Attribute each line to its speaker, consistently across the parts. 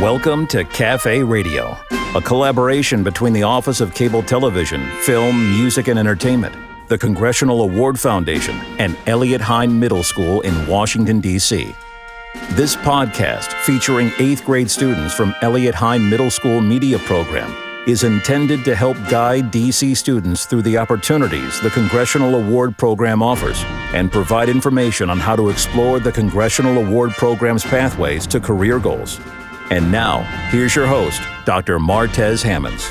Speaker 1: Welcome to Cafe Radio, a collaboration between the Office of Cable Television, Film, Music, and Entertainment, the Congressional Award Foundation, and Eliot Hine Middle School in Washington, D.C. This podcast, featuring eighth grade students from Eliot Hine Middle School Media Program, is intended to help guide DC students through the opportunities the Congressional Award Program offers and provide information on how to explore the Congressional Award Program's pathways to career goals. And now, here's your host, Dr. Martez Hammonds.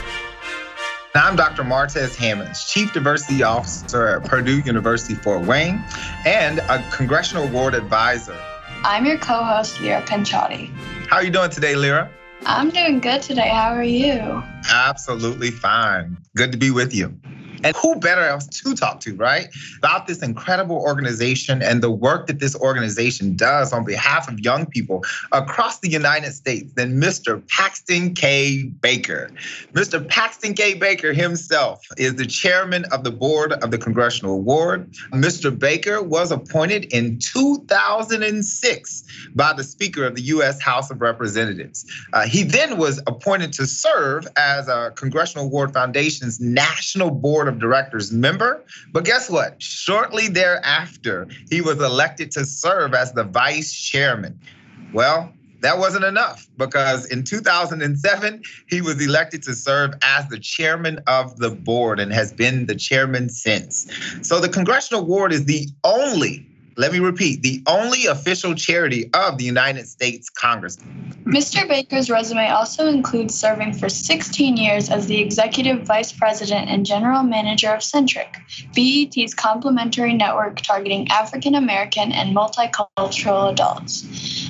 Speaker 2: I'm Dr. Martez Hammonds, Chief Diversity Officer at Purdue University Fort Wayne and a Congressional Award Advisor.
Speaker 3: I'm your co-host, Lyra Penchotti.
Speaker 2: How are you doing today, Lyra?
Speaker 3: I'm doing good today. How are you?
Speaker 2: Absolutely fine. Good to be with you. And who better else to talk to, right? About this incredible organization and the work that this organization does on behalf of young people across the United States than Mr. Paxton K. Baker. Mr. Paxton K. Baker himself is the chairman of the board of the Congressional Award. Mr. Baker was appointed in 2006 by the Speaker of the U.S. House of Representatives. Uh, he then was appointed to serve as a Congressional Award Foundation's National Board board directors member. But guess what? Shortly thereafter, he was elected to serve as the vice chairman. Well, that wasn't enough because in 2007, he was elected to serve as the chairman of the board and has been the chairman since. So the Congressional Award is the only let me repeat, the only official charity of the United States Congress.
Speaker 3: Mr. Baker's resume also includes serving for 16 years as the executive vice president and general manager of Centric, BET's complementary network targeting African American and multicultural adults.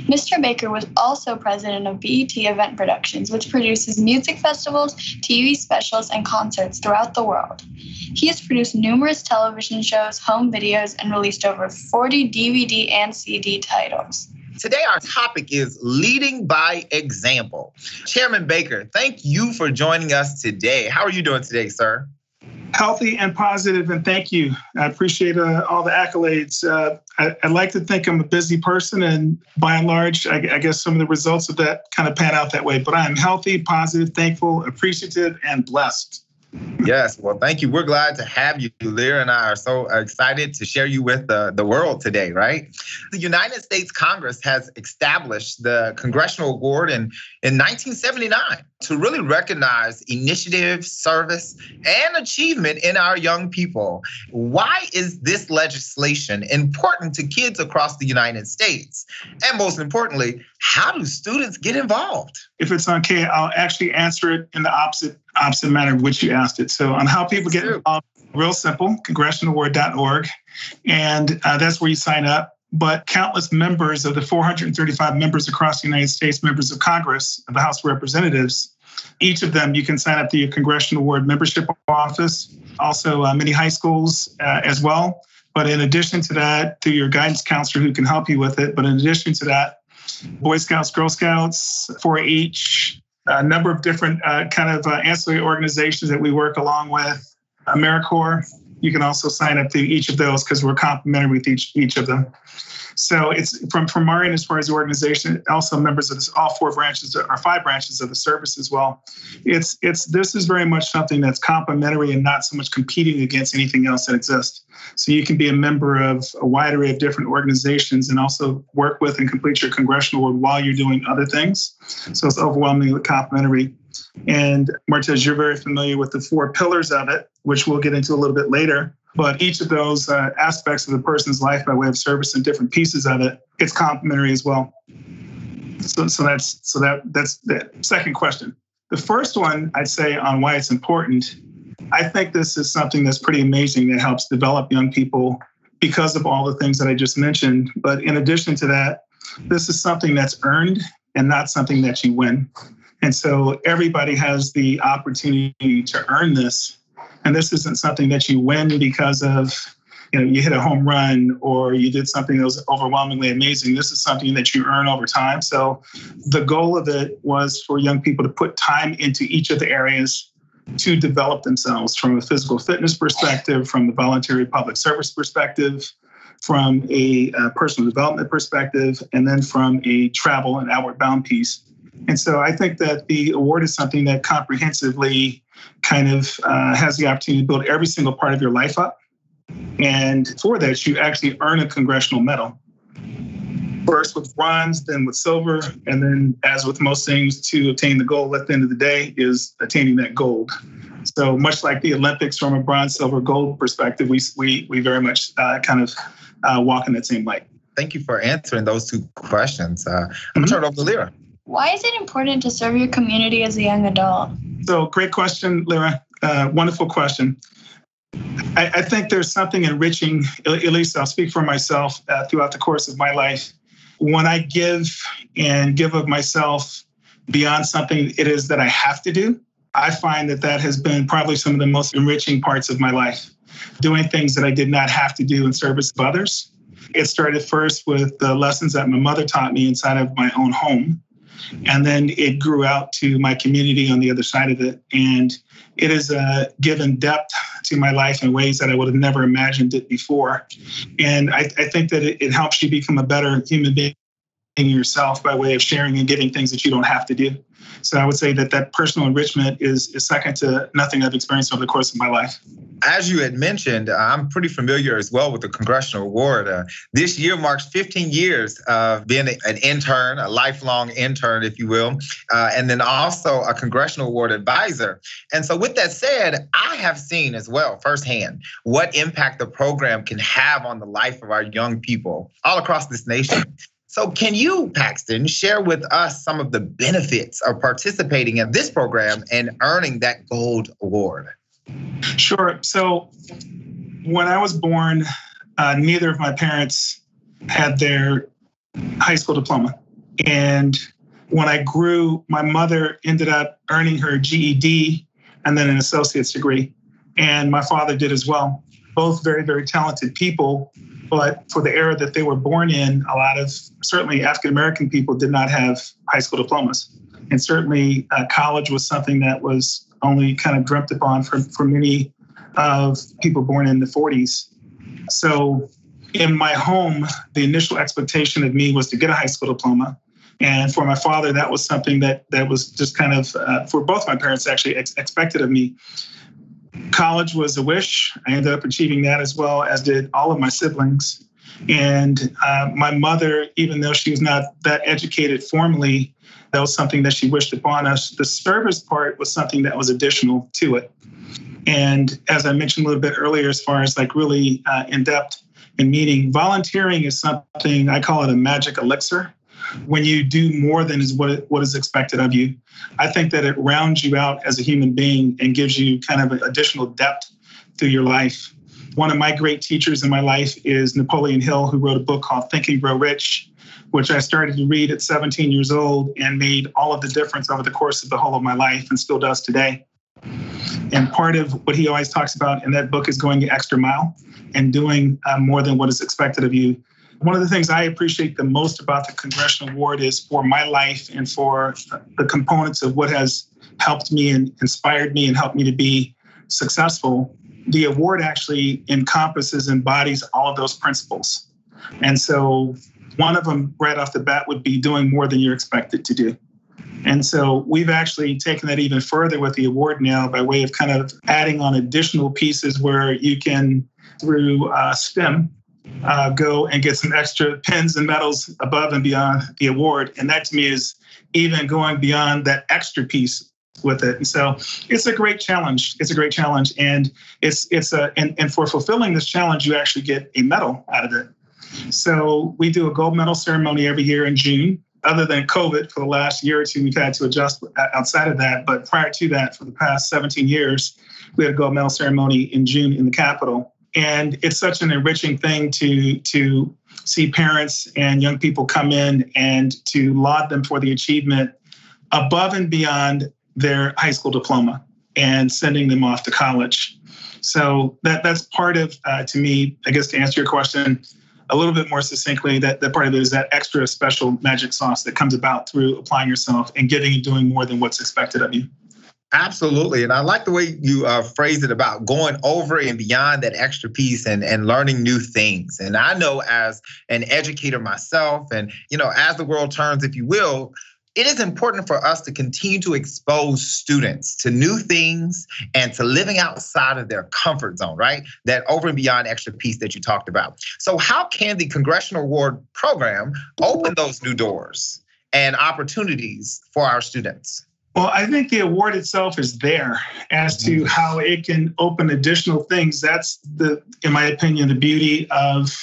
Speaker 3: Mr. Baker was also president of BET Event Productions, which produces music festivals, TV specials, and concerts throughout the world. He has produced numerous television shows, home videos, and released over 40 DVD and CD titles.
Speaker 2: Today, our topic is leading by example. Chairman Baker, thank you for joining us today. How are you doing today, sir?
Speaker 4: Healthy and positive, and thank you. I appreciate uh, all the accolades. Uh, I, I, like to think I'm a busy person, and by and large, I, I guess some of the results of that kind of pan out that way. But I am healthy, positive, thankful, appreciative, and blessed.
Speaker 2: Yes, well, thank you. We're glad to have you. Lyra and I are so excited to share you with the, the world today, right? The United States Congress has established the Congressional Award in, in 1979 to really recognize initiative, service, and achievement in our young people. Why is this legislation important to kids across the United States? And most importantly, how do students get involved?
Speaker 4: If it's okay, I'll actually answer it in the opposite opposite manner of which you asked it. So on how people get involved, real simple, congressionalaward.org. And uh, that's where you sign up but countless members of the 435 members across the United States, members of Congress, of the House of Representatives, each of them you can sign up to your Congressional Award membership office, also uh, many high schools uh, as well. But in addition to that, through your guidance counselor who can help you with it. But in addition to that, Boy Scouts, Girl Scouts, 4-H, a number of different uh, kind of uh, ancillary organizations that we work along with, AmeriCorps, you can also sign up to each of those because we're complementary with each each of them. So it's from from our end as far as the organization, also members of this, all four branches or five branches of the service as well. It's it's this is very much something that's complementary and not so much competing against anything else that exists. So you can be a member of a wide array of different organizations and also work with and complete your congressional work while you're doing other things. So it's overwhelmingly complementary. And Martez, you're very familiar with the four pillars of it, which we'll get into a little bit later. But each of those uh, aspects of a person's life by way of service and different pieces of it, it's complementary as well. So, so that's so that that's the second question. The first one I'd say on why it's important. I think this is something that's pretty amazing that helps develop young people because of all the things that I just mentioned. But in addition to that, this is something that's earned and not something that you win. And so everybody has the opportunity to earn this. And this isn't something that you win because of, you know, you hit a home run or you did something that was overwhelmingly amazing. This is something that you earn over time. So the goal of it was for young people to put time into each of the areas to develop themselves from a physical fitness perspective, from the voluntary public service perspective, from a uh, personal development perspective, and then from a travel and outward bound piece And so I think that the award is something that comprehensively kind of uh, has the opportunity to build every single part of your life up. And for that, you actually earn a congressional medal. First with bronze, then with silver, and then, as with most things, to obtain the gold at the end of the day is attaining that gold. So much like the Olympics, from a bronze, silver, gold perspective, we we we very much uh, kind of uh, walk in that same light.
Speaker 2: Thank you for answering those two questions. Uh, I'm mm-hmm. gonna turn it over to Lyra.
Speaker 3: Why is it important to serve your community as a young adult?
Speaker 4: So, great question, Lyra. Uh, wonderful question. I, I, think there's something enriching, at least I'll speak for myself uh, throughout the course of my life. When I give and give of myself beyond something it is that I have to do, I find that that has been probably some of the most enriching parts of my life. Doing things that I did not have to do in service of others. It started first with the lessons that my mother taught me inside of my own home. And then it grew out to my community on the other side of it. And it has uh, given depth to my life in ways that I would have never imagined it before. And I, I think that it, it helps you become a better human being in yourself by way of sharing and giving things that you don't have to do. So I would say that that personal enrichment is, is second to nothing I've experienced over the course of my life.
Speaker 2: As you had mentioned, I'm pretty familiar as well with the Congressional Award. Uh, this year marks 15 years of being an intern, a lifelong intern, if you will, uh, and then also a Congressional Award advisor. And so, with that said, I have seen as well firsthand what impact the program can have on the life of our young people all across this nation. So, can you, Paxton, share with us some of the benefits of participating in this program and earning that gold award?
Speaker 4: Sure. So, when I was born, uh, neither of my parents had their high school diploma. And when I grew, my mother ended up earning her GED and then an associate's degree. And my father did as well. Both very, very talented people but for the era that they were born in, a lot of certainly African American people did not have high school diplomas. And certainly uh, college was something that was only kind of dreamt upon for, for many of people born in the 40s. So in my home, the initial expectation of me was to get a high school diploma. And for my father, that was something that that was just kind of uh, for both my parents actually ex- expected of me college was a wish. I ended up achieving that as well, as did all of my siblings. And uh, my mother, even though she was not that educated formally, that was something that she wished upon us. The service part was something that was additional to it. And as I mentioned a little bit earlier, as far as like really uh, in depth and meaning, volunteering is something I call it a magic elixir when you do more than is what what is expected of you. I think that it rounds you out as a human being and gives you kind of an additional depth through your life. One of my great teachers in my life is Napoleon Hill, who wrote a book called Think and Grow Rich, which I started to read at 17 years old and made all of the difference over the course of the whole of my life and still does today. And part of what he always talks about in that book is going the extra mile and doing uh, more than what is expected of you one of the things I appreciate the most about the Congressional Award is for my life and for the components of what has helped me and inspired me and helped me to be successful. The award actually encompasses, and embodies all of those principles. And so, one of them right off the bat would be doing more than you're expected to do. And so we've actually taken that even further with the award now by way of kind of adding on additional pieces where you can, through uh, STEM, uh, go and get some extra pins and medals above and beyond the award. And that to me is even going beyond that extra piece with it. And so it's a great challenge. It's a great challenge. And it's it's a and, and for fulfilling this challenge, you actually get a medal out of it. So we do a gold medal ceremony every year in June. Other than COVID, for the last year or two, we've had to adjust outside of that. But prior to that, for the past 17 years, we had a gold medal ceremony in June in the Capitol. And it's such an enriching thing to to see parents and young people come in and to laud them for the achievement above and beyond their high school diploma and sending them off to college. So that that's part of uh, to me, I guess to answer your question a little bit more succinctly, that, that part of it is that extra special magic sauce that comes about through applying yourself and giving and doing more than what's expected of you.
Speaker 2: Absolutely. And I like the way you uh, phrased it about going over and beyond that extra piece and, and learning new things. And I know as an educator myself, and, you know, as the world turns, if you will, it is important for us to continue to expose students to new things and to living outside of their comfort zone, right? That over and beyond extra piece that you talked about. So, how can the Congressional Award Program open those new doors and opportunities for our students?
Speaker 4: Well, I think the award itself is there as to mm-hmm. how it can open additional things. That's the, in my opinion, the beauty of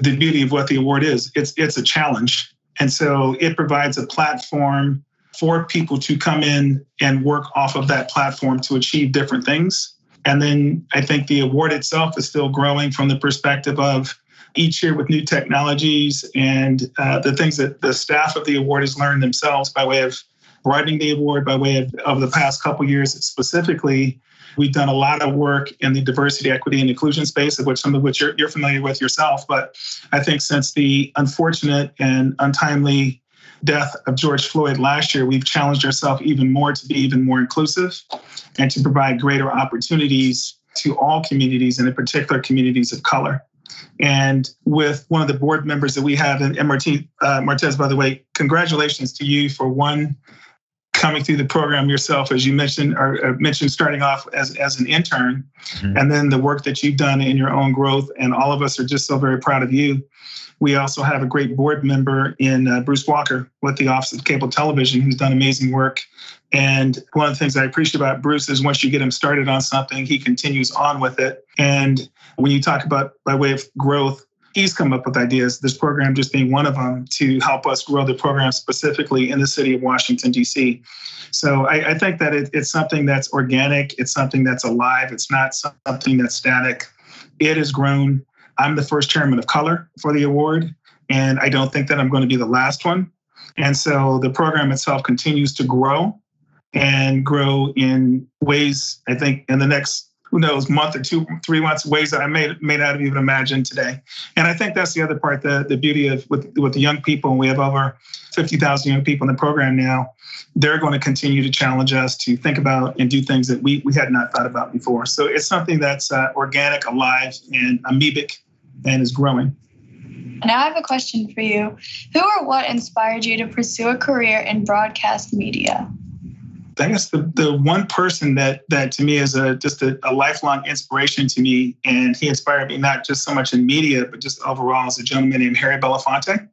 Speaker 4: the beauty of what the award is. It's it's a challenge and so it provides a platform for people to come in and work off of that platform to achieve different things. And then I think the award itself is still growing from the perspective of each year with new technologies and uh, the things that the staff of the award has learned themselves by way of writing the award, by way of, of the past couple years specifically. We've done a lot of work in the diversity, equity, and inclusion space, of which some of which you're, you're familiar with yourself. But I think since the unfortunate and untimely death of George Floyd last year, we've challenged ourselves even more to be even more inclusive and to provide greater opportunities to all communities, and in particular communities of color. And with one of the board members that we have, and MRT uh, Martez, by the way, congratulations to you for one coming through the program yourself, as you mentioned, or, or mentioned starting off as, as an intern, mm-hmm. and then the work that you've done in your own growth. And all of us are just so very proud of you. We also have a great board member in uh, Bruce Walker with the Office of Cable Television, who's done amazing work. And one of the things I appreciate about Bruce is once you get him started on something, he continues on with it. And when you talk about by way of growth, he's come up with ideas, this program just being one of them, to help us grow the program specifically in the city of Washington, D.C. So I, I think that it, it's something that's organic, it's something that's alive, it's not something that's static. It has grown. I'm the first chairman of color for the award, and I don't think that I'm going to be the last one. And so the program itself continues to grow and grow in ways, I think, in the next who knows, month or two, three months, ways that I may may not have even imagined today. And I think that's the other part, the the beauty of with with the young people, and we have over 50,000 young people in the program now. They're going to continue to challenge us to think about and do things that we we had not thought about before. So it's something that's uh, organic, alive, and amoebic, and is growing.
Speaker 3: Now I have a question for you. Who or what inspired you to pursue a career in broadcast media?
Speaker 4: I guess the, the one person that that to me is a just a, a, lifelong inspiration to me, and he inspired me not just so much in media, but just overall as a gentleman named Harry Belafonte.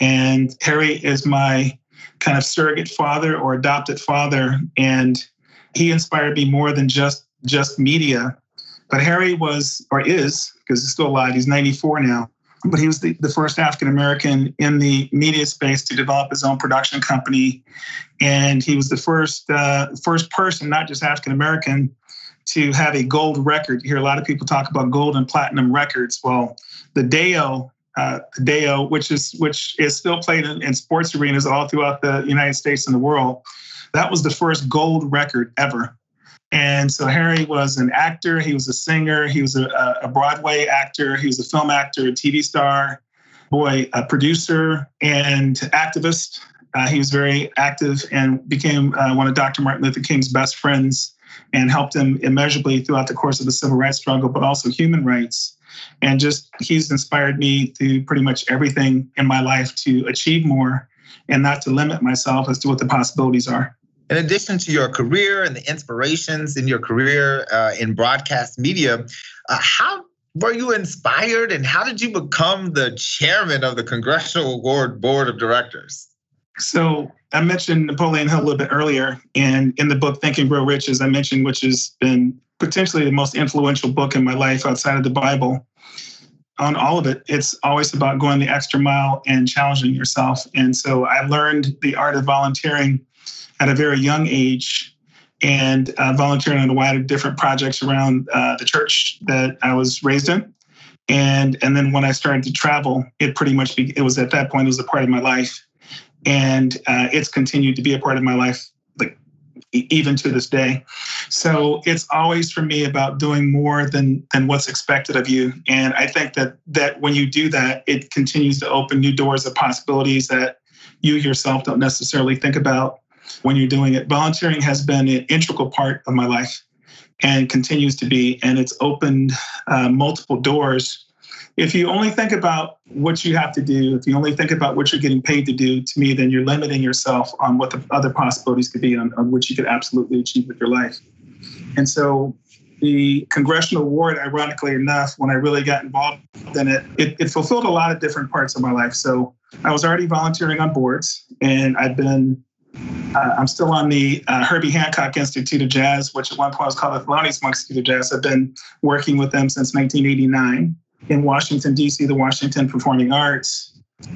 Speaker 4: And Harry is my kind of surrogate father or adopted father, and he inspired me more than just just media. But Harry was or is because he's still alive. He's 94 now but he was the, the first African American in the media space to develop his own production company, and he was the first uh, first person, not just African American, to have a gold record. You hear a lot of people talk about gold and platinum records. Well, the Day-O, uh, Day-O, which is which is still played in, in sports arenas all throughout the United States and the world, that was the first gold record ever. And so Harry was an actor, he was a singer, he was a, a Broadway actor, he was a film actor, a TV star, boy, a producer and activist. Uh, he was very active and became uh, one of Dr. Martin Luther King's best friends and helped him immeasurably throughout the course of the civil rights struggle, but also human rights. And just he's inspired me through pretty much everything in my life to achieve more and not to limit myself as to what the possibilities are
Speaker 2: in addition to your career and the inspirations in your career uh, in broadcast media, uh, how were you inspired and how did you become the chairman of the Congressional Award Board of Directors?
Speaker 4: So I mentioned Napoleon Hill a little bit earlier, and in the book Think and Grow Rich, as I mentioned, which has been potentially the most influential book in my life outside of the Bible. On all of it, it's always about going the extra mile and challenging yourself. And so I learned the art of volunteering at a very young age and uh, volunteering on a wide of different projects around uh, the church that I was raised in. And and then when I started to travel, it pretty much be, it was at that point it was a part of my life, and uh, it's continued to be a part of my life like even to this day. So it's always for me about doing more than than what's expected of you. And I think that that when you do that, it continues to open new doors of possibilities that you yourself don't necessarily think about when you're doing it. Volunteering has been an integral part of my life and continues to be. And it's opened uh, multiple doors if you only think about what you have to do, if you only think about what you're getting paid to do, to me, then you're limiting yourself on what the other possibilities could be on, on what you could absolutely achieve with your life. And so the congressional award, ironically enough, when I really got involved in it, it, it, fulfilled a lot of different parts of my life. So I was already volunteering on boards, and I've been, uh, I'm still on the uh, Herbie Hancock Institute of Jazz, which at one point was called the Thelonious Monk Institute of Jazz. I've been working with them since 1989 in Washington, D.C., the Washington Performing Arts.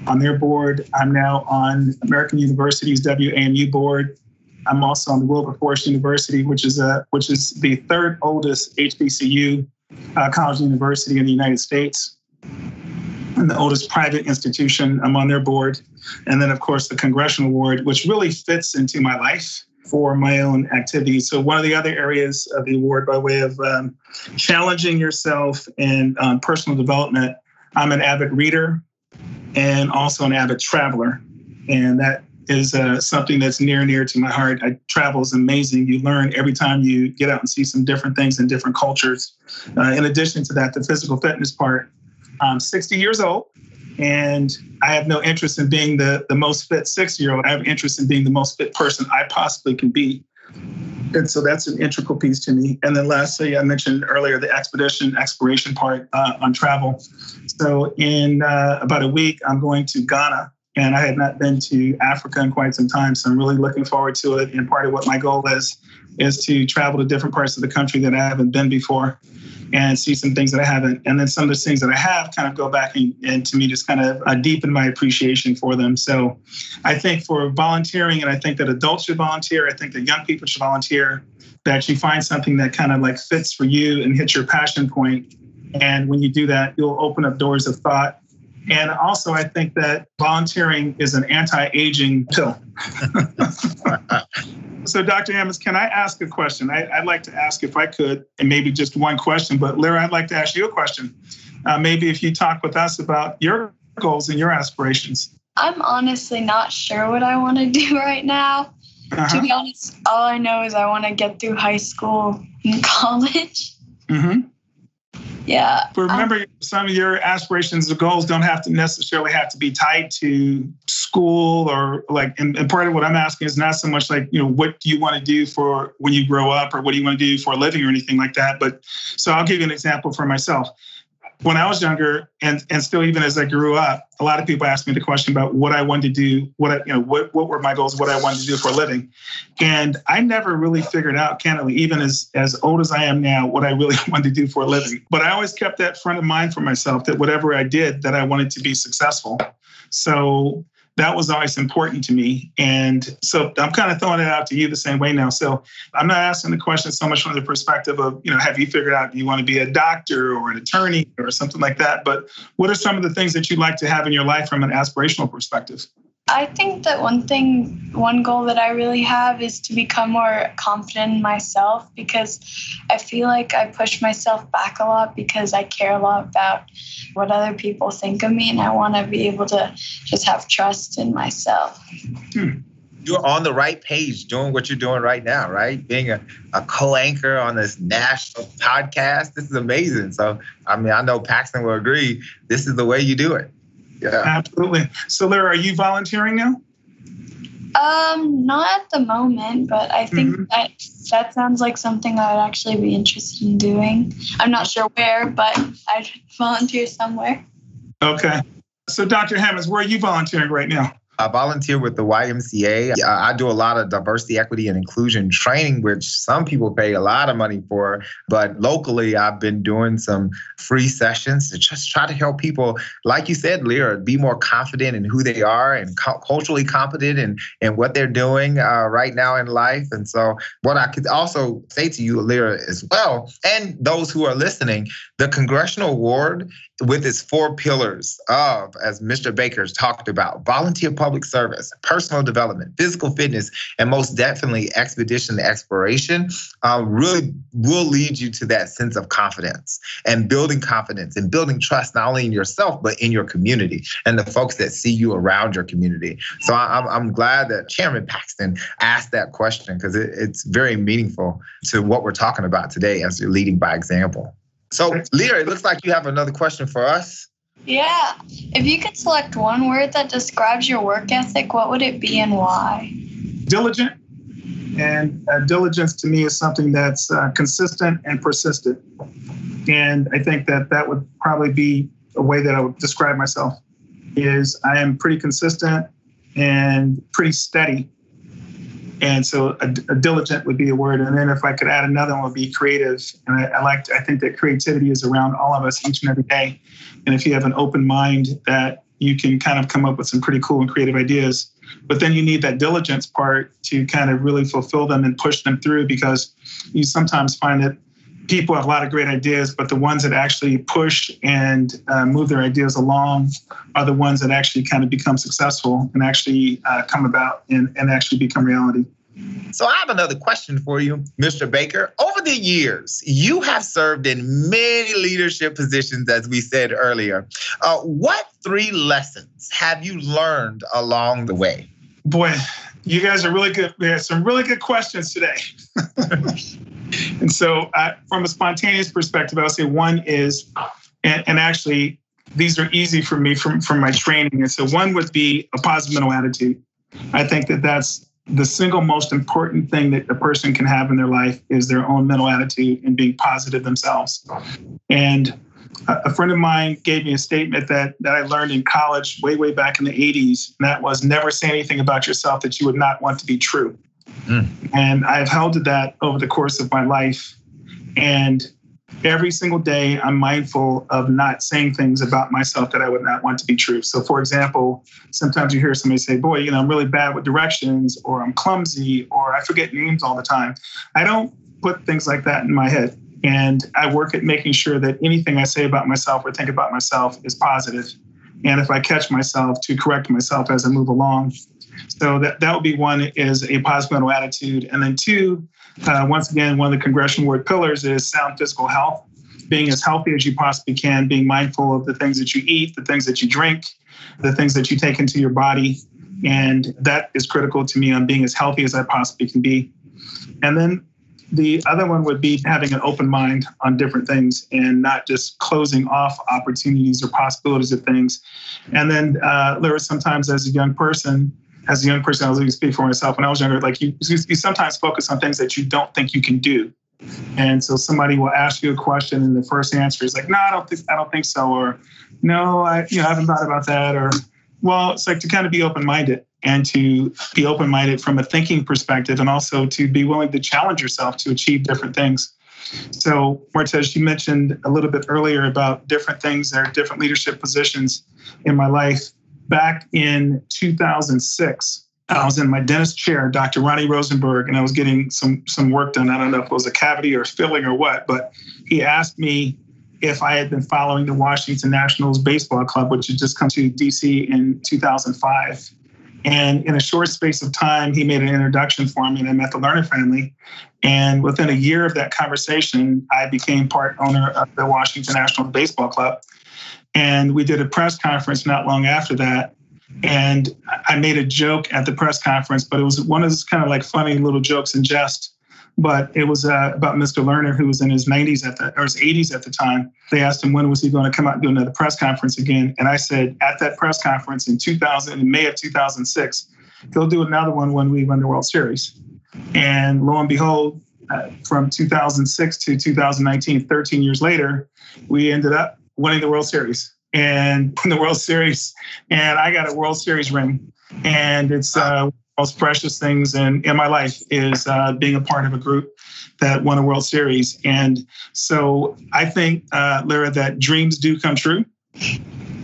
Speaker 4: On their board, I'm now on American University's WAMU board. I'm also on the Wilberforce University, which is a which is the third oldest HBCU uh, college university in the United States, the oldest private institution. I'm on their board, and then of course the Congressional Award, which really fits into my life for my own activities. So one of the other areas of the award, by way of um, challenging yourself and um, personal development, I'm an avid reader and also an avid traveler, and that is uh, something that's near and near to my heart. I, travel is amazing. You learn every time you get out and see some different things in different cultures. Uh, in addition to that, the physical fitness part. I'm 60 years old, and I have no interest in being the, the most fit 60 year old. I have interest in being the most fit person I possibly can be. And so that's an integral piece to me. And then lastly, I mentioned earlier the expedition exploration part uh, on travel. So in uh, about a week, I'm going to Ghana and I had not been to Africa in quite some time. So I'm really looking forward to it. And part of what my goal is is to travel to different parts of the country that I haven't been before and see some things that I haven't. And then some of those things that I have kind of go back and, and to me just kind of uh, deepen my appreciation for them. So I think for volunteering, and I think that adults should volunteer, I think that young people should volunteer, that you find something that kind of like fits for you and hits your passion point. And when you do that, you'll open up doors of thought and also, I think that volunteering is an anti aging pill. so, Dr. Hammonds, can I ask a question? I, would like to ask if I could, and maybe just one question, but Lyra, I'd like to ask you a question. Uh, maybe if you talk with us about your goals and your aspirations.
Speaker 3: I'm honestly not sure what I want to do right now. Uh-huh. To be honest, all I know is I want to get through high school and college. Mm-hmm. Yeah.
Speaker 4: But remember, um, some of your aspirations or goals don't have to necessarily have to be tied to school or like, and, and, part of what I'm asking is not so much like, you know, what do you want to do for when you grow up or what do you want to do for a living or anything like that. But so I'll give you an example for myself when I was younger, and and still even as I grew up, a lot of people asked me the question about what I wanted to do, what I, you know, what what were my goals, what I wanted to do for a living, and I never really figured out, candidly, even as as old as I am now, what I really wanted to do for a living. But I always kept that front of mind for myself that whatever I did, that I wanted to be successful. So that was always important to me. And so I'm kind of throwing it out to you the same way now. So I'm not asking the question so much from the perspective of, you know, have you figured out do you want to be a doctor or an attorney or something like that? But what are some of the things that you'd like to have in your life from an aspirational perspective?
Speaker 3: I think that one thing, one goal that I really have is to become more confident in myself because I feel like I push myself back a lot because I care a lot about what other people think of me and I want to be able to just have trust in myself.
Speaker 2: Hmm. You're on the right page doing what you're doing right now, right? Being a, a co anchor on this national podcast. This is amazing. So, I mean, I know Paxton will agree. This is the way you do it.
Speaker 4: Yeah. Absolutely. So, Lara, are you volunteering now?
Speaker 3: Um, not at the moment, but I think mm-hmm. that that sounds like something I'd actually be interested in doing. I'm not sure where, but I'd volunteer somewhere.
Speaker 4: Okay. So, Dr. Hammonds, where are you volunteering right now?
Speaker 2: I volunteer with the YMCA. I do a lot of diversity, equity, and inclusion training, which some people pay a lot of money for. But locally, I've been doing some free sessions to just try to help people, like you said, Lyra, be more confident in who they are and culturally competent in, in what they're doing uh, right now in life. And so, what I could also say to you, Lyra, as well, and those who are listening, the Congressional Award with its four pillars of, as Mr. Baker's talked about, volunteer public service, personal development, physical fitness, and most definitely expedition and exploration, uh, really will lead you to that sense of confidence and building confidence and building trust not only in yourself but in your community and the folks that see you around your community. So I'm, I'm glad that Chairman Paxton asked that question because it, it's very meaningful to what we're talking about today as you're leading by example. So, Leah, it looks like you have another question for us.
Speaker 3: Yeah. If you could select one word that describes your work ethic, what would it be and why?
Speaker 4: Diligent. And uh, diligence to me is something that's uh, consistent and persistent. And I think that that would probably be a way that I would describe myself is I am pretty consistent and pretty steady. And so a, a, diligent would be a word. And then if I could add another one would be creative. And I, I like, I think that creativity is around all of us each and every day. And if you have an open mind that you can kind of come up with some pretty cool and creative ideas, but then you need that diligence part to kind of really fulfill them and push them through because you sometimes find that people have a lot of great ideas, but the ones that actually push and uh, move their ideas along are the ones that actually kind of become successful and actually uh, come about and, and actually become reality.
Speaker 2: So I have another question for you, Mr. Baker. Over the years, you have served in many leadership positions, as we said earlier. Uh, what three lessons have you learned along the way?
Speaker 4: Boy, you guys are really good. We have some really good questions today. and so, uh, from a spontaneous perspective, I'll say one is, and, and, actually, these are easy for me from, from my training. And so, one would be a positive mental attitude. I think that that's the single most important thing that a person can have in their life is their own mental attitude and being positive themselves. And a friend of mine gave me a statement that, that I learned in college way, way back in the 80s. And that was never say anything about yourself that you would not want to be true. Mm. And I've held to that over the course of my life. And every single day, I'm mindful of not saying things about myself that I would not want to be true. So, for example, sometimes you hear somebody say, Boy, you know, I'm really bad with directions, or I'm clumsy, or I forget names all the time. I don't put things like that in my head. And I work at making sure that anything I say about myself or think about myself is positive. And if I catch myself, to correct myself as I move along. So that, that would be one is a positive mental attitude. And then two, uh, once again, one of the congressional word pillars is sound physical health, being as healthy as you possibly can, being mindful of the things that you eat, the things that you drink, the things that you take into your body. And that is critical to me on being as healthy as I possibly can be. And then the other one would be having an open mind on different things and not just closing off opportunities or possibilities of things. And then uh, there was sometimes as a young person, as a young person, I was going to speak for myself when I was younger, like you, you sometimes focus on things that you don't think you can do. And so somebody will ask you a question and the first answer is like, no, I don't think, I don't think so. Or no, I, you know, I haven't thought about that. Or, well, it's like to kind of be open-minded and to be open-minded from a thinking perspective and also to be willing to challenge yourself to achieve different things. So Martez, you mentioned a little bit earlier about different things are different leadership positions in my life back in 2006. I was in my dentist chair, Dr. Ronnie Rosenberg, and I was getting some some work done. I don't know if it was a cavity or a filling or what, but he asked me if I had been following the Washington Nationals baseball club, which had just come to DC in 2005. And in a short space of time, he made an introduction for me, and I met the Lerner family. And within a year of that conversation, I became part owner of the Washington National Baseball Club. And we did a press conference not long after that. And I made a joke at the press conference, but it was one of those kind of like funny little jokes and jest. But it was uh, about Mr. Lerner, who was in his 90s at the or his 80s at the time. They asked him when was he going to come out and do another press conference again, and I said at that press conference in 2000, in May of 2006, he'll do another one when we win the World Series. And lo and behold, uh, from 2006 to 2019, 13 years later, we ended up winning the World Series and the World Series. And I got a World Series ring. And it's uh, most precious things in, in my life is uh, being a part of a group that won a World Series. And so I think, uh, Lyra, that dreams do come true.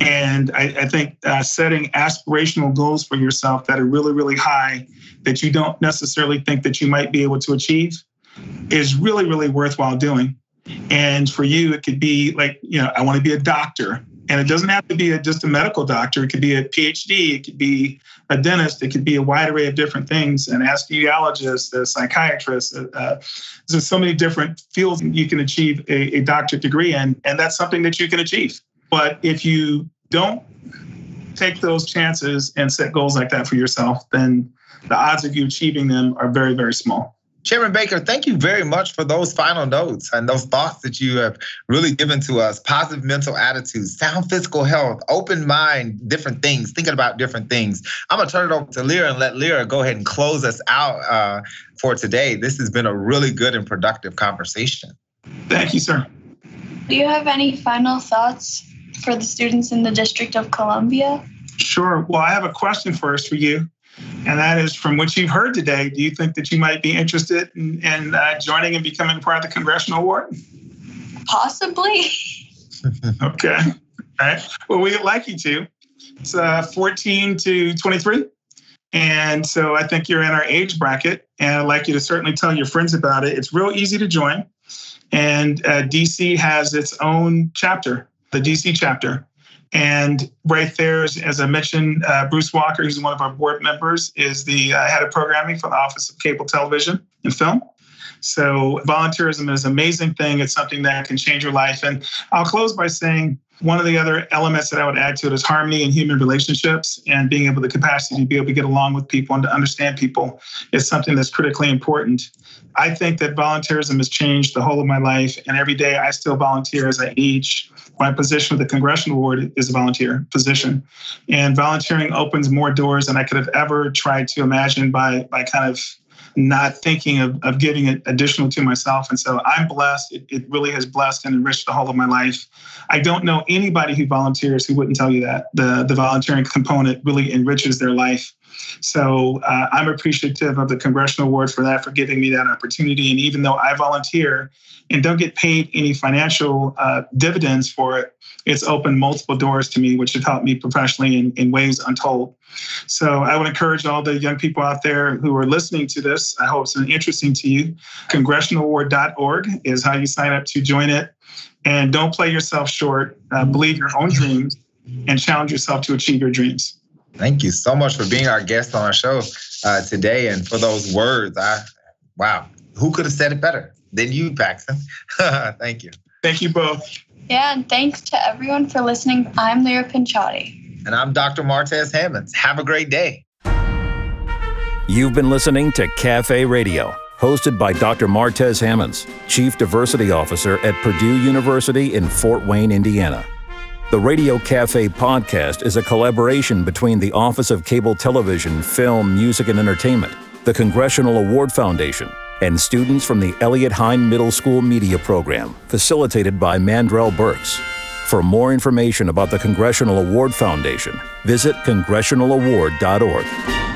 Speaker 4: And I, I think uh, setting aspirational goals for yourself that are really, really high that you don't necessarily think that you might be able to achieve is really, really worthwhile doing. And for you, it could be like, you know, I want to be a doctor. And it doesn't have to be a, just a medical doctor. It could be a PhD. It could be a dentist. It could be a wide array of different things. An anesthesiologist, a psychiatrist. Uh, there's so many different fields you can achieve a, a doctorate degree in, and that's something that you can achieve. But if you don't take those chances and set goals like that for yourself, then the odds of you achieving them are very, very small.
Speaker 2: Chairman Baker, thank you very much for those final notes and those thoughts that you have really given to us. Positive mental attitudes, sound physical health, open mind, different things, thinking about different things. I'm going to turn it over to Lyra and let Lyra go ahead and close us out uh, for today. This has been a really good and productive conversation.
Speaker 4: Thank you, sir.
Speaker 3: Do you have any final thoughts for the students in the District of Columbia?
Speaker 4: Sure. Well, I have a question first for you. And that is from what you've heard today, do you think that you might be interested in, in uh, joining and becoming part of the Congressional Award?
Speaker 3: Possibly.
Speaker 4: okay. All right. Well, we'd like you to. It's uh, 14 to 23. And so I think you're in our age bracket. And I'd like you to certainly tell your friends about it. It's real easy to join. And uh, DC has its own chapter, the DC chapter. And right there, as I mentioned, uh, Bruce Walker, who's one of our board members, is the uh, head of programming for the Office of Cable Television and Film. So volunteerism is an amazing thing. It's something that can change your life. And I'll close by saying one of the other elements that I would add to it is harmony in human relationships and being able the capacity to be able to get along with people and to understand people is something that's critically important. I think that volunteerism has changed the whole of my life. And every day I still volunteer as I age. My position with the Congressional Award is a volunteer position. And volunteering opens more doors than I could have ever tried to imagine by, by kind of not thinking of, of giving it additional to myself. And so I'm blessed. It, it really has blessed and enriched the whole of my life. I don't know anybody who volunteers who wouldn't tell you that. The, the volunteering component really enriches their life. So uh, I'm appreciative of the Congressional Award for that, for giving me that opportunity. And even though I volunteer and don't get paid any financial uh, dividends for it, it's opened multiple doors to me, which have helped me professionally in, in ways untold. So I would encourage all the young people out there who are listening to this. I hope it's interesting to you. Congressionalaward.org is how you sign up to join it. And don't play yourself short. Uh, believe your own dreams and challenge yourself to achieve your dreams.
Speaker 2: Thank you so much for being our guest on our show uh, today and for those words. I wow, who could have said it better than you, Paxton? Thank you.
Speaker 4: Thank you both.
Speaker 3: Yeah, and thanks to everyone for listening. I'm Lyra Pinchotti.
Speaker 2: And I'm Dr. Martez Hammonds. Have a great day.
Speaker 1: You've been listening to Cafe Radio, hosted by Dr. Martez Hammonds, Chief Diversity Officer at Purdue University in Fort Wayne, Indiana. The Radio Cafe podcast is a collaboration between the Office of Cable Television, Film, Music, and Entertainment, the Congressional Award Foundation, and students from the Eliot Hine Middle School Media Program, facilitated by Mandrell Burks. For more information about the Congressional Award Foundation, visit congressionalaward.org.